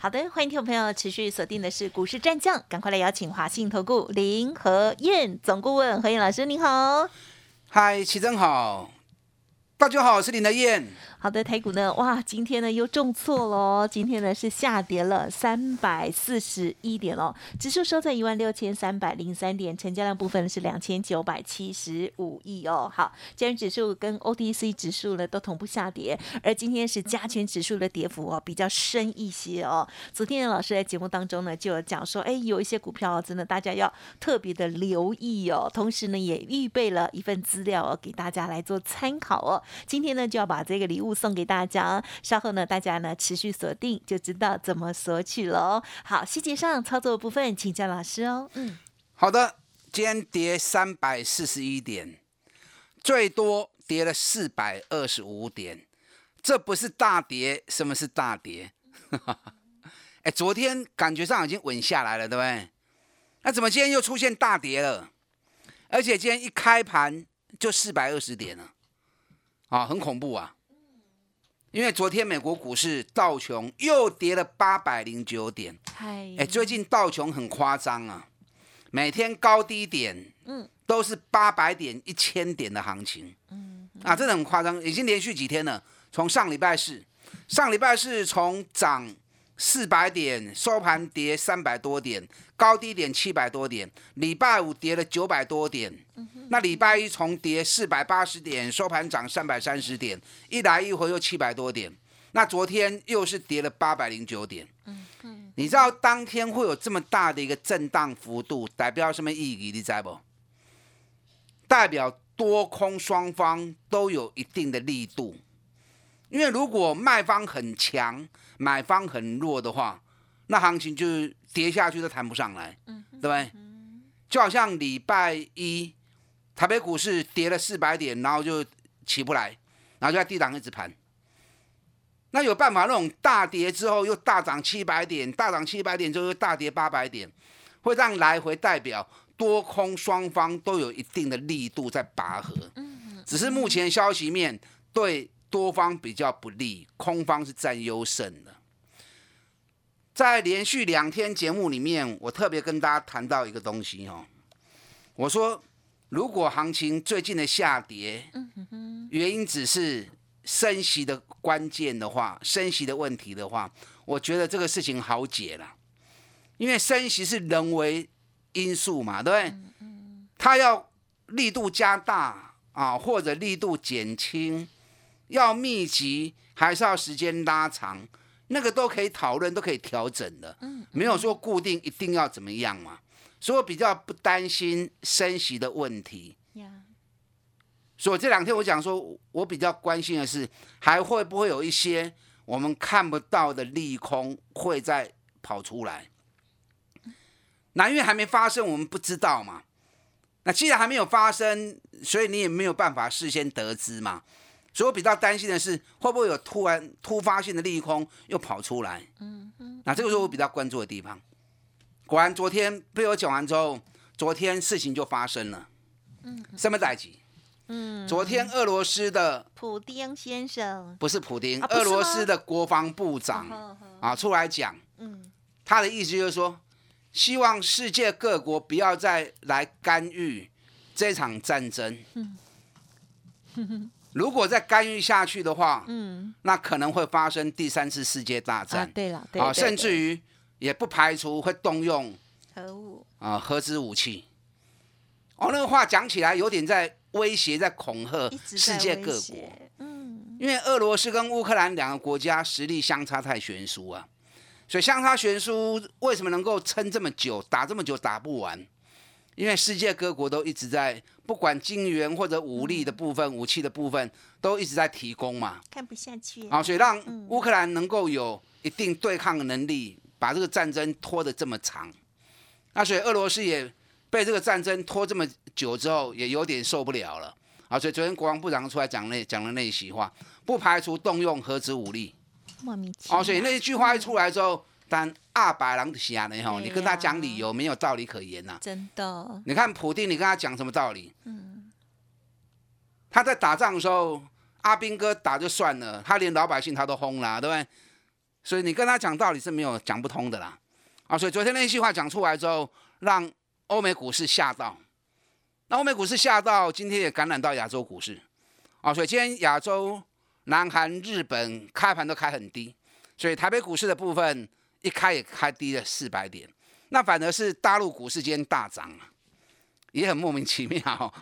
好的，欢迎听众朋友持续锁定的是股市战将，赶快来邀请华信投顾林和燕总顾问何燕老师，您好。嗨，齐真好，大家好，我是林和燕。好的，台股呢，哇，今天呢又重挫喽，今天呢是下跌了三百四十一点哦，指数收在一万六千三百零三点，成交量部分是两千九百七十五亿哦。好，加权指数跟 OTC 指数呢都同步下跌，而今天是加权指数的跌幅哦比较深一些哦。昨天老师在节目当中呢就讲说，哎，有一些股票真的大家要特别的留意哦，同时呢也预备了一份资料哦给大家来做参考哦。今天呢就要把这个礼物。送给大家，稍后呢，大家呢持续锁定，就知道怎么索取了哦。好，细节上操作部分，请教老师哦。嗯，好的，今天跌三百四十一点，最多跌了四百二十五点，这不是大跌，什么是大跌？哎，昨天感觉上已经稳下来了，对不对？那怎么今天又出现大跌了？而且今天一开盘就四百二十点了，啊，很恐怖啊！因为昨天美国股市道琼又跌了八百零九点，哎，最近道琼很夸张啊，每天高低点，嗯，都是八百点、一千点的行情，嗯，啊，真的很夸张，已经连续几天了，从上礼拜四，上礼拜四从涨。四百点收盘跌三百多点，高低点七百多点。礼拜五跌了九百多点，那礼拜一从跌四百八十点收盘涨三百三十点，一来一回又七百多点。那昨天又是跌了八百零九点。你知道当天会有这么大的一个震荡幅度，代表什么意义？你知不？代表多空双方都有一定的力度，因为如果卖方很强。买方很弱的话，那行情就跌下去都谈不上来，对不对？就好像礼拜一台北股市跌了四百点，然后就起不来，然后就在地档一直盘。那有办法那种大跌之后又大涨七百点，大涨七百点之后又大跌八百点，会让来回代表多空双方都有一定的力度在拔河。只是目前消息面对。多方比较不利，空方是占优胜的。在连续两天节目里面，我特别跟大家谈到一个东西哦。我说，如果行情最近的下跌，原因只是升息的关键的话，升息的问题的话，我觉得这个事情好解了。因为升息是人为因素嘛，对不对？它要力度加大啊，或者力度减轻。要密集还是要时间拉长，那个都可以讨论，都可以调整的。嗯，没有说固定一定要怎么样嘛。所以我比较不担心升息的问题。所以这两天我讲说，我比较关心的是，还会不会有一些我们看不到的利空会再跑出来？那因为还没发生，我们不知道嘛。那既然还没有发生，所以你也没有办法事先得知嘛。所以我比较担心的是，会不会有突然突发性的利空又跑出来？嗯嗯，那这个是我比较关注的地方。果然，昨天被我讲完之后，昨天事情就发生了。嗯，什么代级？嗯，昨天俄罗斯的普丁先生不是普丁，俄罗斯的国防部长啊出来讲，嗯，他的意思就是说，希望世界各国不要再来干预这场战争。嗯。如果再干预下去的话，嗯，那可能会发生第三次世界大战。对了，对啊，甚至于也不排除会动用核武啊，核子武器。哦，那个话讲起来有点在威胁，在恐吓世界各国。嗯，因为俄罗斯跟乌克兰两个国家实力相差太悬殊啊，所以相差悬殊，为什么能够撑这么久，打这么久打不完？因为世界各国都一直在，不管金元或者武力的部分、武器的部分，都一直在提供嘛。看不下去。啊，所以让乌克兰能够有一定对抗的能力，把这个战争拖得这么长。那所以俄罗斯也被这个战争拖这么久之后，也有点受不了了啊。所以昨天国防部长出来讲那讲了那席话，不排除动用核子武力。莫名其妙。哦，所以那一句话一出来之后，但二百郎的下呢哈，对你跟他讲理由没有道理可言呐、真的，你看普丁，你跟他讲什么道理？他在打仗的时候，阿兵哥打就算了，他连老百姓他都轰了，对不对？所以你跟他讲道理是没有讲不通的啦。啊，所以昨天那句话讲出来之后，让欧美股市吓到。那欧美股市吓到，今天也感染到亚洲股市。啊，所以今天亚洲、南韩、日本开盘都开很低，所以台北股市的部分一开也开低了四百点。那反而是大陆股市今天大涨了，也很莫名其妙，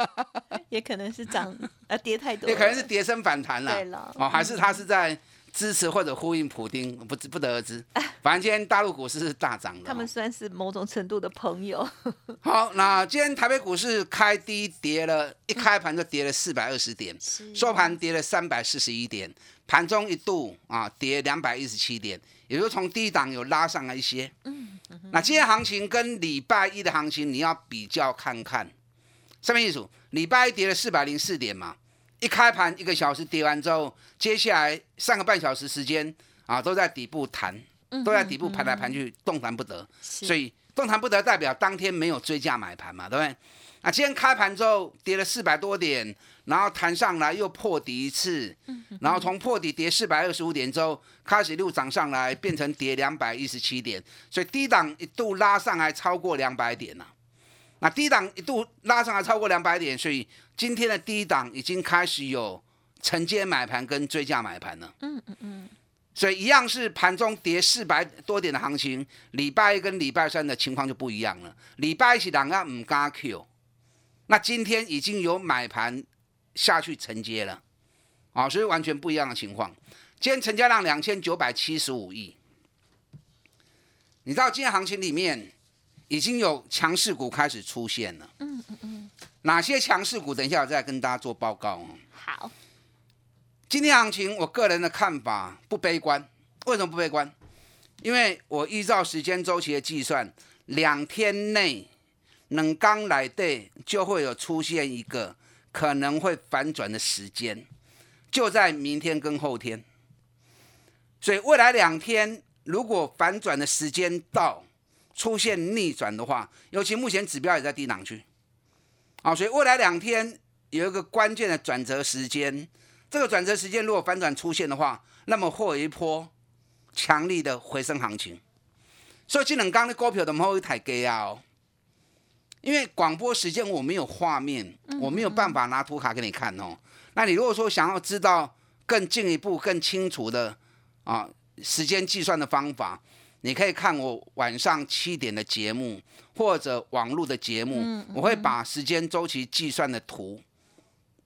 也可能是涨啊跌太多，也可能是跌升反弹了。对了。哦，还是他是在支持或者呼应普丁，不知不得而知。反正今天大陆股市是大涨的哦。他们算是某种程度的朋友，好，那今天台北股市开低跌了，一开盘就跌了四百二十点，收盘跌了三百四十一点，盘中一度啊跌两百一十七点，也就是从低档有拉上来一些。嗯，那今天行情跟礼拜一的行情你要比较看看，什么意思？礼拜一跌了四百零四点嘛，一开盘一个小时跌完之后，接下来上个半小时时间啊都在底部弹，都在底部盘来盘去，动弹不得。所以动弹不得代表当天没有追价买盘嘛，对不对？啊，今天开盘之后跌了四百多点，然后弹上来又破底一次，然后从破底跌四百二十五点之后，开始一路涨上来，变成跌两百一十七点，所以低档一度拉上来超过两百点了。那低档一度拉上来超过两百点，所以今天的低档已经开始有承接买盘跟追加买盘了。嗯嗯嗯，所以一样是盘中跌四百多点的行情，礼拜一跟礼拜三的情况就不一样了。礼拜一是两个唔加 Q，那今天已经有买盘下去承接了，啊，所以完全不一样的情况。今天成交量两千九百七十五亿，你知道今天行情里面已经有强势股开始出现了。嗯嗯嗯。哪些强势股？等一下我再跟大家做报告哦。好，今天行情，我个人的看法不悲观。为什么不悲观？因为我依照时间周期的计算，两天内冷刚来对就会有出现一个可能会反转的时间，就在明天跟后天。所以未来两天如果反转的时间到，出现逆转的话，尤其目前指标也在低档区，啊，所以未来两天有一个关键的转折时间。这个转折时间如果反转出现的话，那么会有一波强力的回升行情。所以这两刚的股票都不会太低啊哦，因为广播时间我没有画面，我没有办法拿图卡给你看哦。那你如果说想要知道更进一步、更清楚的啊时间计算的方法，你可以看我晚上七点的节目或者网络的节目，我会把时间周期计算的图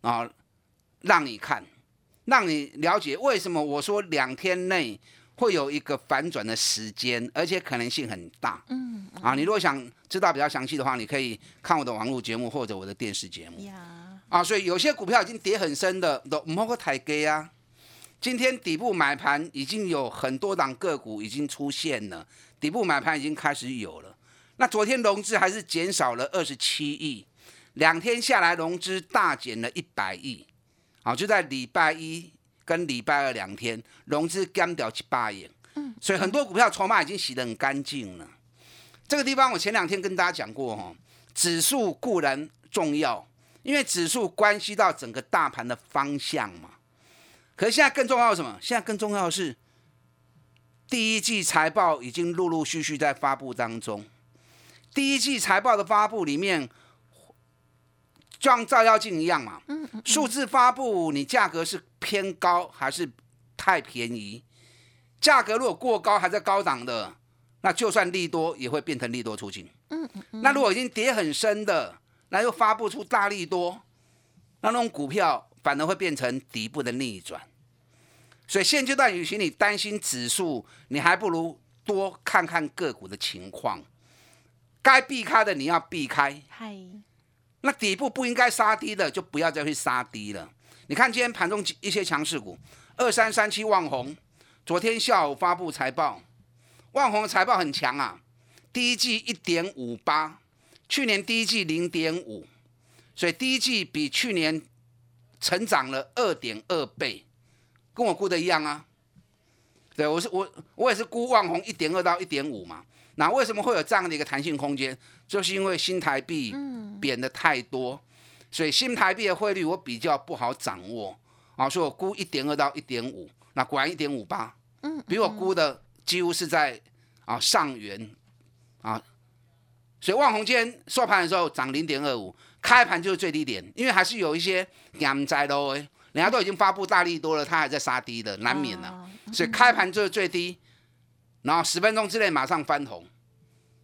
啊让你看。让你了解为什么我说两天内会有一个反转的时间，而且可能性很大。嗯，啊，你如果想知道比较详细的话，你可以看我的网络节目或者我的电视节目。啊，所以有些股票已经跌很深的，都唔好个抬低啊。今天底部买盘已经有很多档个股已经出现了，底部买盘已经开始有了。那昨天融资还是减少了二十七亿，两天下来融资大减了一百亿。好，就在礼拜一跟礼拜二两天，融资干掉七八亿，嗯，所以很多股票筹码已经洗得很干净了。这个地方我前两天跟大家讲过哦，指数固然重要，因为指数关系到整个大盘的方向嘛。可是现在更重要的是什么？现在更重要的是，第一季财报已经陆陆续续在发布当中。第一季财报的发布里面，就像照妖镜一样嘛，数字发布，你价格是偏高还是太便宜？价格如果过高还在高档的，那就算利多也会变成利多出尽。那如果已经跌很深的，那又发布出大利多，那那种股票反而会变成底部的逆转。所以现阶段，与其你担心指数，你还不如多看看个股的情况。该避开的你要避开，嗨，那底部不应该杀低的，就不要再去杀低了。你看今天盘中一些强势股，二三三七旺红，昨天下午发布财报，旺红财报很强啊，第一季一点五八，去年第一季零点五，所以第一季比去年成长了二点二倍，跟我估的一样啊。对我是我我也是估万红一点二到一点五嘛。那为什么会有这样的一个弹性空间？就是因为新台币贬的太多，所以新台币的汇率我比较不好掌握啊，所以我估一点二到一点五，那果然一点五八，嗯，比我估的几乎是在啊上元啊。所以万红今天收盘的时候涨零点二五，开盘就是最低点，因为还是有一些阳灾喽，人家都已经发布大力多了，它还在杀低的，难免了。所以开盘就是最低，然后十分钟之内马上翻红。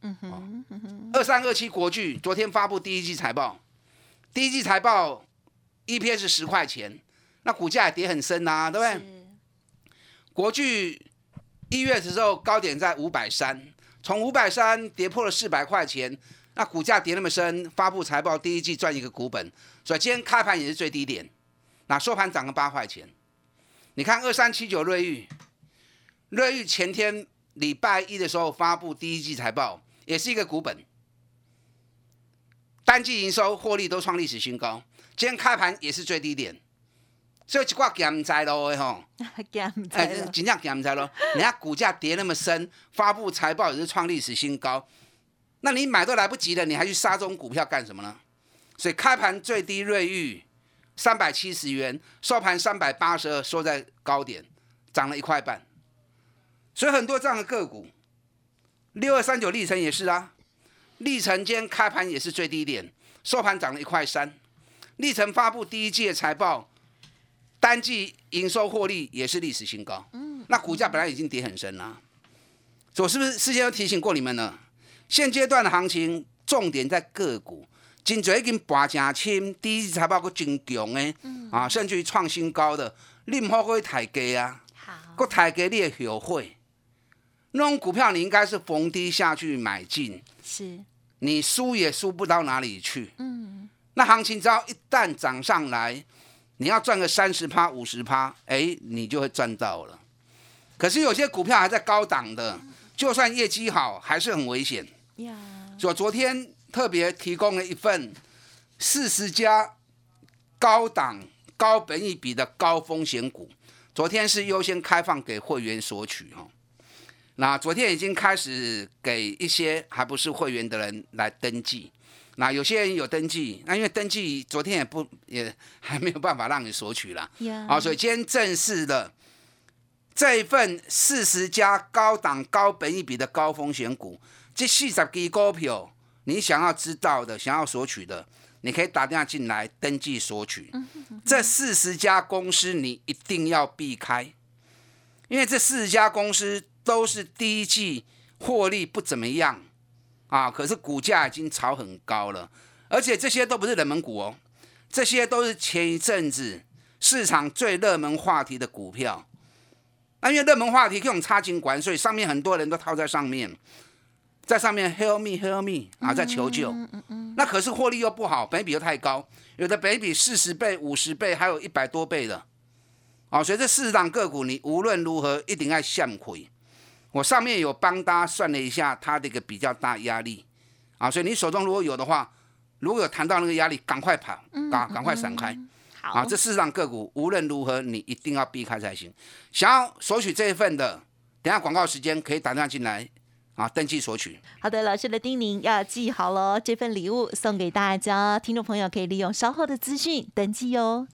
嗯哼，二三二七国巨昨天发布第一季财报，第一季财报 EPS 十块钱，那股价也跌很深呐，对不对？国巨一月的时候高点在五百三。从五百三跌破了四百块钱，那股价跌那么深，发布财报第一季赚一个股本，所以今天开盘也是最低点，那收盘涨了八块钱。你看二三七九瑞玉，瑞玉前天礼拜一的时候发布第一季财报，也是一个股本，单季营收获利都创历史新高，今天开盘也是最低点。所以一挂减灾咯，吼，哎，真正减灾咯。人家股价跌那么深，发布财报也是创历史新高，那你买都来不及了，你还去杀这种股票干什么呢？所以开盘最低瑞玉三百七十元，收盘三百八十二，收在高点，涨了一块半。所以很多这样的个股，六二三九历程也是啊，历程间开盘也是最低点，收盘涨了一块三。历程发布第一季的财报。单季营收获利也是历史新高，嗯，那股价本来已经跌很深了，我是不是事先都提醒过你们了？现阶段的行情重点在个股，真侪已经拔正轻，第一季财报个真强诶，啊，甚至于创新高的，你唔好去抬价啊，好，个抬价你也后悔。那种股票你应该是逢低下去买进，是，你输也输不到哪里去，嗯，那行情只要一旦涨上来。你要赚个三十趴、五十趴，哎，你就会赚到了。可是有些股票还在高档的，就算业绩好，还是很危险。呀，我昨天特别提供了一份四十家高档、高本益比的高风险股，昨天是优先开放给会员索取哈。那昨天已经开始给一些还不是会员的人来登记。那有些人有登记，那因为登记昨天也不也还没有办法让你索取了，啊，所以今天正式的这一份四十家高档高本益比的高风险股，这四十支股票，你想要知道的、想要索取的，你可以打电话进来登记索取。这四十家公司你一定要避开，因为这四十家公司都是第一季获利不怎么样。啊！可是股价已经炒很高了，而且这些都不是冷门股哦，这些都是前一阵子市场最热门话题的股票。那因为热门话题可以用插金管，所以上面很多人都套在上面，在上面 help me help me 啊，在求救。嗯嗯嗯。那可是获利又不好，本比又太高，有的本比四十倍、五十倍，还有一百多倍的。啊，所以这四档个股，你无论如何一定要向回。我上面有帮大家算了一下它的一个比较大压力，啊，所以你手中如果有的话，如果有谈到那个压力，赶快跑，啊，赶快闪开，好，啊，这四档个股无论如何你一定要避开才行。想要索取这一份的，等下广告时间可以打电话进来，啊，登记索取。好的，老师的叮咛要记好喽，这份礼物送给大家，听众朋友可以利用稍后的资讯登记哟。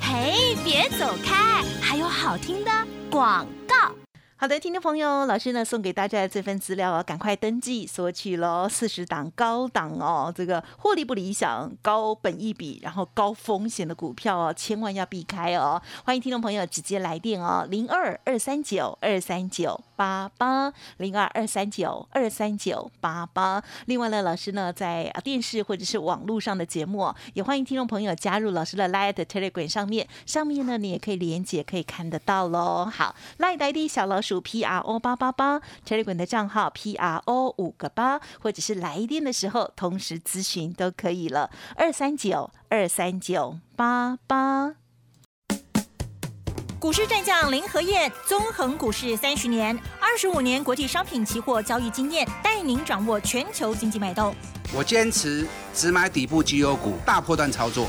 嘿，别走开，还有好听的广告。好的，听众朋友，老师呢送给大家的这份资料啊，赶快登记索取喽！四十档高档哦，这个获利不理想、高本一比，然后高风险的股票哦，千万要避开哦！欢迎听众朋友直接来电哦，零二二三九二三九八八零二二三九二三九八八。另外呢，老师呢在电视或者是网络上的节目，也欢迎听众朋友加入老师的 Light Telegram 上面，上面呢你也可以连接可以看得到喽。好，Light ID 小老鼠。P R O 八八八，Telegram 的账号 P R O 五个八，或者是来电的时候同时咨询都可以了。二三九二三九八八。股市战将林和燕，纵横股市三十年，二十五年国际商品期货交易经验，带您掌握全球经济脉动。我坚持只买底部绩优股，大波段操作。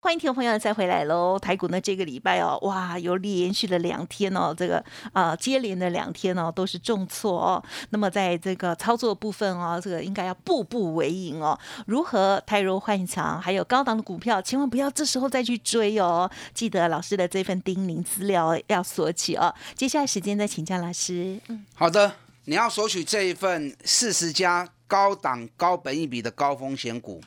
欢迎听众朋友再回来喽！台股呢这个礼拜哦，哇，有连续的两天哦，这个啊接连的两天哦都是重挫哦。那么在这个操作部分哦，这个应该要步步为营哦。如何泰弱换强，还有高档的股票，千万不要这时候再去追哦。记得老师的这份叮咛资料要索取哦。接下来时间再请教老师。嗯，好的，你要索取这一份四十家高档高本益比的高风险股。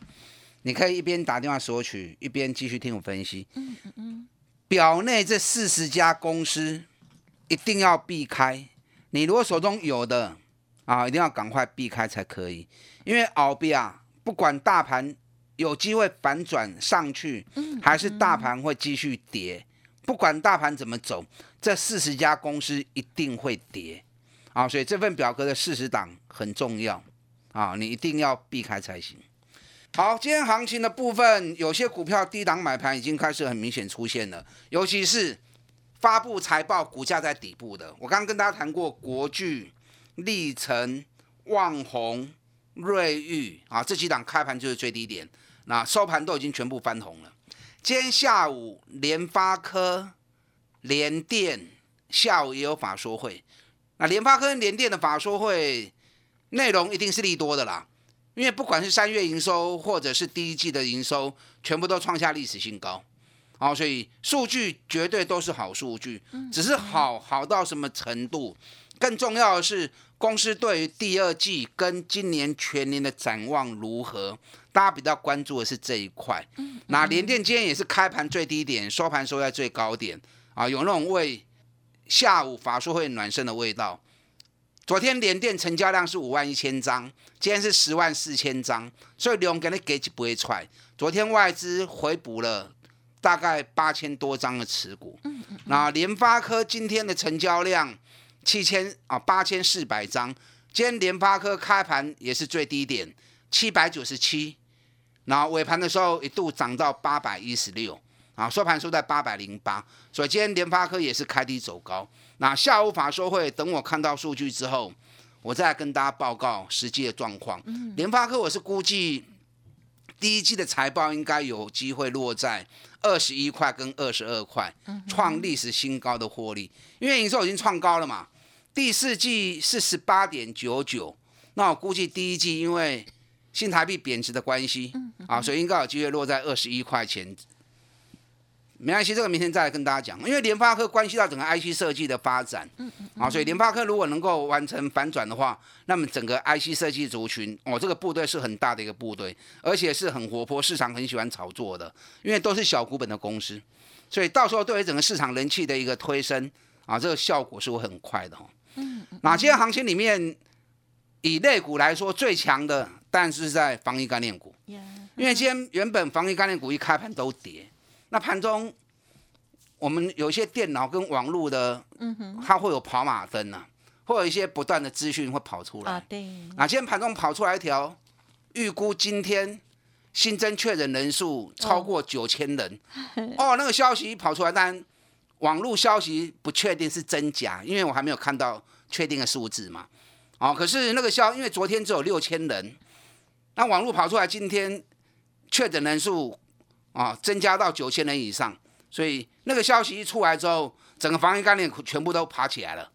你可以一边打电话索取，一边继续听我分析。嗯嗯嗯。表内这四十家公司一定要避开。你如果手中有的啊，一定要赶快避开才可以。因为澳币啊，不管大盘有机会反转上去，还是大盘会继续跌，不管大盘怎么走，这四十家公司一定会跌啊。所以这份表格的四十档很重要啊，你一定要避开才行。好，今天行情的部分，有些股票低档买盘已经开始很明显出现了，尤其是发布财报股价在底部的。我刚刚跟大家谈过国巨、历成、旺宏、瑞昱啊，这几档开盘就是最低点，那收盘都已经全部翻红了。今天下午联发科、联电下午也有法说会，那联发科联电的法说会内容一定是利多的啦。因为不管是三月营收或者是第一季的营收，全部都创下历史新高，哦，所以数据绝对都是好数据，只是好好到什么程度？更重要的是，公司对于第二季跟今年全年的展望如何？大家比较关注的是这一块。那联电今天也是开盘最低点，收盘收在最高点，啊，有那种为下午法术会暖身的味道。昨天联电成交量是五万一千张，今天是十万四千张，所以量给你给就不会出来。昨天外资回补了大概八千多张的持股，那联发科今天的成交量七千啊八千四百张，今天联发科开盘也是最低点七百九十七，然后尾盘的时候一度涨到八百一十六，啊收盘收在八百零八，所以今天联发科也是开低走高。那下午法说会，等我看到数据之后，我再跟大家报告实际的状况。联发科我是估计第一季的财报应该有机会落在二十一块跟二十二块，创历史新高的获利，因为营收已经创高了嘛。第四季是十八点九九，那我估计第一季因为新台币贬值的关系，啊，所以应该有机会落在二十一块钱。没关系，这个明天再来跟大家讲。因为联发科关系到整个 IC 设计的发展，嗯嗯，啊，所以联发科如果能够完成反转的话，那么整个 IC 设计族群，哦，这个部队是很大的一个部队，而且是很活泼，市场很喜欢炒作的，因为都是小股本的公司，所以到时候对于整个市场人气的一个推升，啊，这个效果是会很快的哦。嗯嗯。那今天行情里面，以类股来说最强的，但是在防疫概念股，因为今天原本防疫概念股一开盘都跌。那盘中，我们有一些电脑跟网络的，嗯哼，它会有跑马灯呐，会有一些不断的资讯会跑出来。啊，对。啊，今天盘中跑出来一条，预估今天新增确诊人数超过九千人。哦，那个消息跑出来，但网络消息不确定是真假，因为我还没有看到确定的数字嘛。哦，可是那个消，因为昨天只有六千人，那网络跑出来，今天确诊人数。啊，增加到九千人以上，所以那个消息一出来之后，整个防疫概念股全部都爬起来了。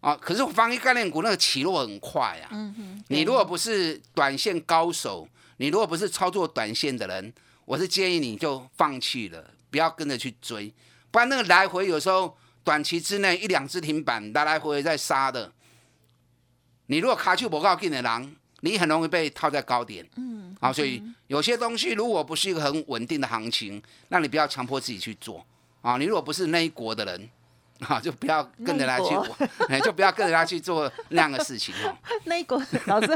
啊，可是防疫概念股那个起落很快啊。嗯哼。你如果不是短线高手，你如果不是操作短线的人，我是建议你就放弃了，不要跟着去追，不然那个来回有时候短期之内一两只停板来来回回在杀的。你如果卡住不够劲的人，你很容易被套在高点。嗯，好，所以有些东西如果不是一个很稳定的行情，那你不要强迫自己去做啊。你如果不是那一国的人。啊，就不要跟着他去，哎，就不要跟着他去做那样的事情哦。那一国老师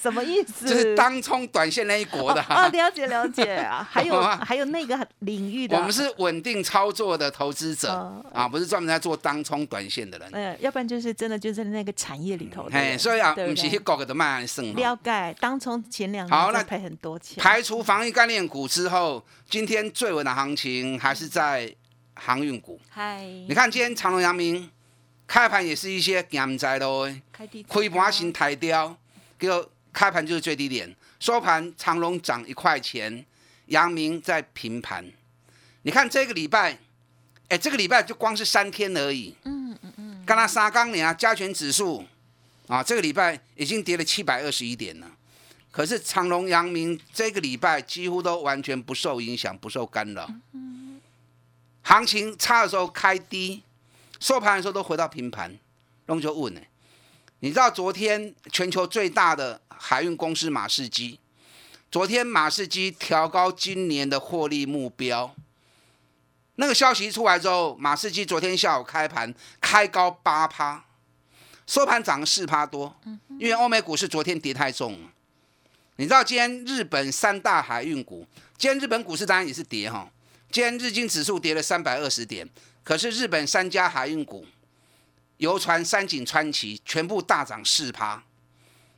什么意思？就是当冲短线那一国的。哦，了解了解啊。还有还有那个领域的。我们是稳定操作的投资者啊，不是专门在做当冲短线的人。嗯，要不然就是真的就在那个产业里头。哎，所以啊，不是搞个的慢胜。了解，当冲前两好那赔很多钱。排除防疫概念股之后，今天最稳的行情还是在。航运股，嗨，你看今天长隆、阳明开盘也是一些减在咯，开盘型抬掉，结果开盘就是最低点，收盘长隆涨一块钱，阳明在平盘。你看这个礼拜，哎，这个礼拜就光是三天而已，嗯嗯嗯，刚刚沙钢年啊，加权指数啊，这个礼拜已经跌了七百二十一点了，可是长隆、阳明这个礼拜几乎都完全不受影响，不受干扰。行情差的时候开低，收盘的时候都回到平盘。龙就问呢，你知道昨天全球最大的海运公司马士基，昨天马士基调高今年的获利目标。那个消息出来之后，马士基昨天下午开盘开高八趴，收盘涨四趴多。因为欧美股市昨天跌太重了。你知道今天日本三大海运股，今天日本股市当然也是跌哈。今天日经指数跌了三百二十点，可是日本三家海运股，游船、三井、川崎全部大涨四趴。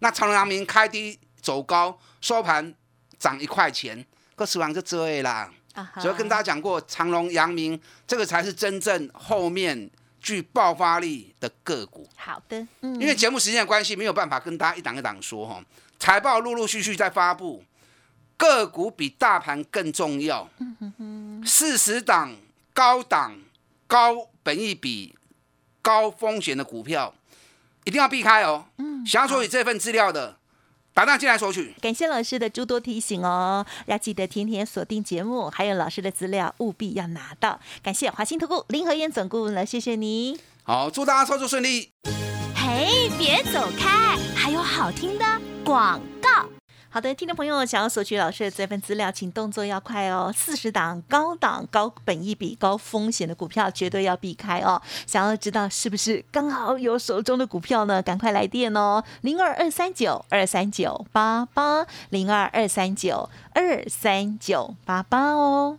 那长隆、阳明开低走高，收盘涨一块钱，个市场就这样啦。所以跟大家讲过，长隆、阳明这个才是真正后面具爆发力的个股。好的，嗯因为节目时间的关系，没有办法跟大家一档一档说哈。财报陆陆续续在发布。个股比大盘更重要。四十档高档、高本益比、高风险的股票，一定要避开哦。想要索取这份资料的，打电话进来索取。感谢老师的诸多提醒哦，要记得天天锁定节目，还有老师的资料务必要拿到。感谢华兴投顾林和燕总顾问了，谢谢你。好，祝大家操作顺利。嘿，别走开，还有好听的广告。好的，听众朋友，想要索取老师的这份资料，请动作要快哦。四十档高档、高本一笔、高风险的股票，绝对要避开哦。想要知道是不是刚好有手中的股票呢？赶快来电哦，零二二三九二三九八八，零二二三九二三九八八哦。